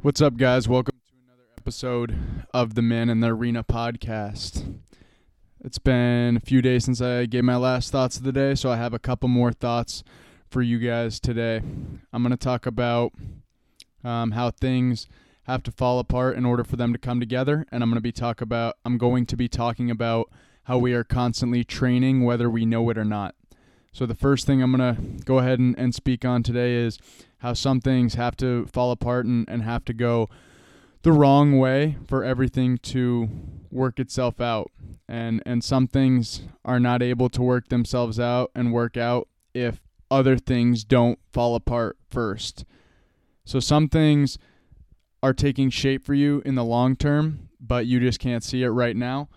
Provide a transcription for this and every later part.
What's up, guys? Welcome to another episode of the Man in the Arena podcast. It's been a few days since I gave my last thoughts of the day, so I have a couple more thoughts for you guys today. I'm going to talk about um, how things have to fall apart in order for them to come together, and I'm going to be talk about I'm going to be talking about how we are constantly training whether we know it or not. So the first thing I'm going to go ahead and, and speak on today is how some things have to fall apart and, and have to go the wrong way for everything to work itself out. And and some things are not able to work themselves out and work out if other things don't fall apart first. So some things are taking shape for you in the long term, but you just can't see it right now.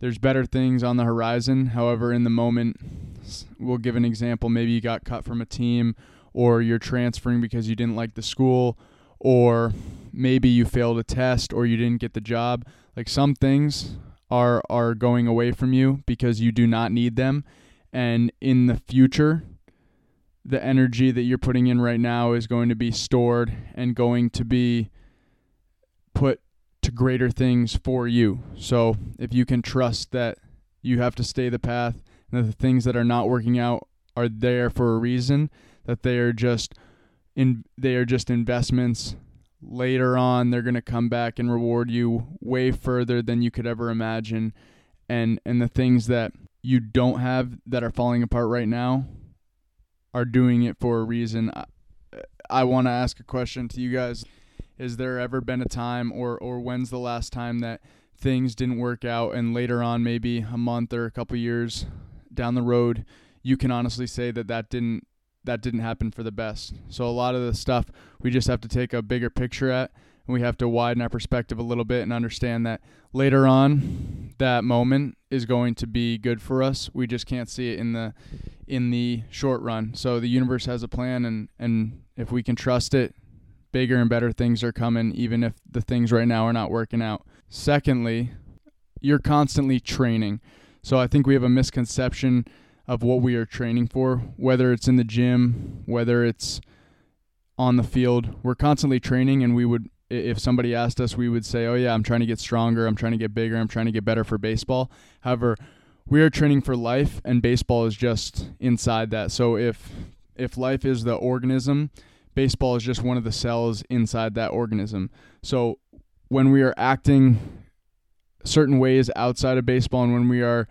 There's better things on the horizon. However, in the moment, we'll give an example. Maybe you got cut from a team or you're transferring because you didn't like the school, or maybe you failed a test or you didn't get the job. Like some things are are going away from you because you do not need them, and in the future, the energy that you're putting in right now is going to be stored and going to be put to greater things for you. So if you can trust that you have to stay the path that the things that are not working out are there for a reason, that they are just in they are just investments. Later on they're going to come back and reward you way further than you could ever imagine. And and the things that you don't have that are falling apart right now are doing it for a reason. I, I want to ask a question to you guys. Is there ever been a time or or when's the last time that things didn't work out and later on maybe a month or a couple years down the road you can honestly say that that didn't that didn't happen for the best. So a lot of the stuff we just have to take a bigger picture at and we have to widen our perspective a little bit and understand that later on that moment is going to be good for us. We just can't see it in the in the short run. So the universe has a plan and and if we can trust it, bigger and better things are coming even if the things right now are not working out. Secondly, you're constantly training. So I think we have a misconception of what we are training for, whether it's in the gym, whether it's on the field. We're constantly training, and we would, if somebody asked us, we would say, Oh, yeah, I'm trying to get stronger, I'm trying to get bigger, I'm trying to get better for baseball. However, we are training for life, and baseball is just inside that. So if if life is the organism, baseball is just one of the cells inside that organism. So when we are acting certain ways outside of baseball and when we are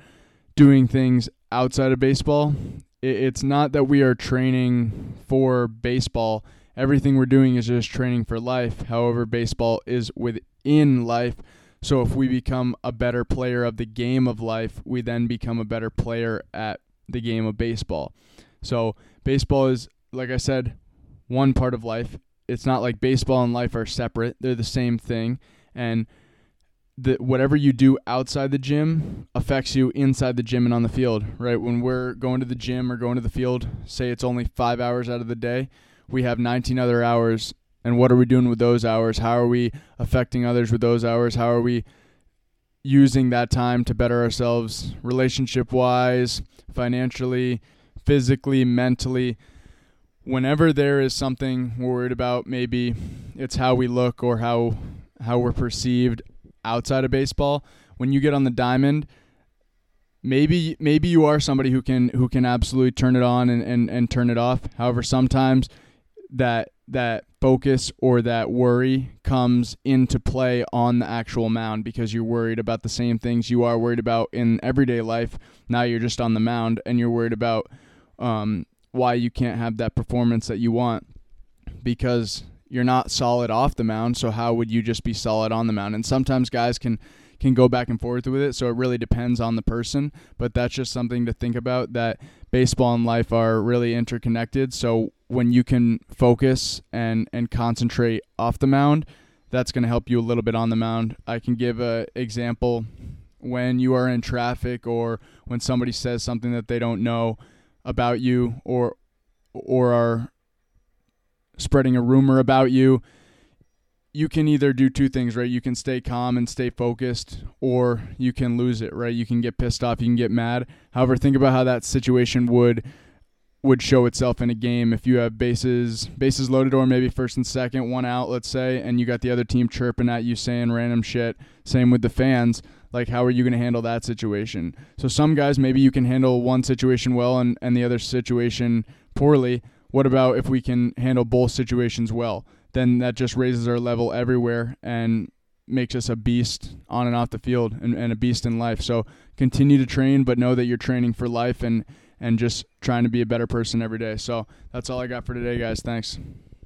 doing things outside of baseball. It's not that we are training for baseball. Everything we're doing is just training for life. However, baseball is within life. So if we become a better player of the game of life, we then become a better player at the game of baseball. So baseball is, like I said, one part of life. It's not like baseball and life are separate. They're the same thing. And that whatever you do outside the gym affects you inside the gym and on the field, right? When we're going to the gym or going to the field, say it's only five hours out of the day, we have 19 other hours. And what are we doing with those hours? How are we affecting others with those hours? How are we using that time to better ourselves relationship wise, financially, physically, mentally? Whenever there is something we're worried about, maybe it's how we look or how how we're perceived outside of baseball. When you get on the diamond, maybe maybe you are somebody who can who can absolutely turn it on and, and, and turn it off. However, sometimes that that focus or that worry comes into play on the actual mound because you're worried about the same things you are worried about in everyday life. Now you're just on the mound and you're worried about um, why you can't have that performance that you want because you're not solid off the mound, so how would you just be solid on the mound? And sometimes guys can can go back and forth with it, so it really depends on the person, but that's just something to think about that baseball and life are really interconnected. So when you can focus and and concentrate off the mound, that's going to help you a little bit on the mound. I can give a example when you are in traffic or when somebody says something that they don't know about you or or are spreading a rumor about you, you can either do two things, right? You can stay calm and stay focused, or you can lose it, right? You can get pissed off, you can get mad. However, think about how that situation would would show itself in a game if you have bases bases loaded or maybe first and second, one out, let's say, and you got the other team chirping at you saying random shit. Same with the fans. Like how are you to handle that situation? So some guys maybe you can handle one situation well and, and the other situation poorly. What about if we can handle both situations well? Then that just raises our level everywhere and makes us a beast on and off the field and, and a beast in life. So continue to train, but know that you're training for life and and just trying to be a better person every day. So that's all I got for today, guys. Thanks.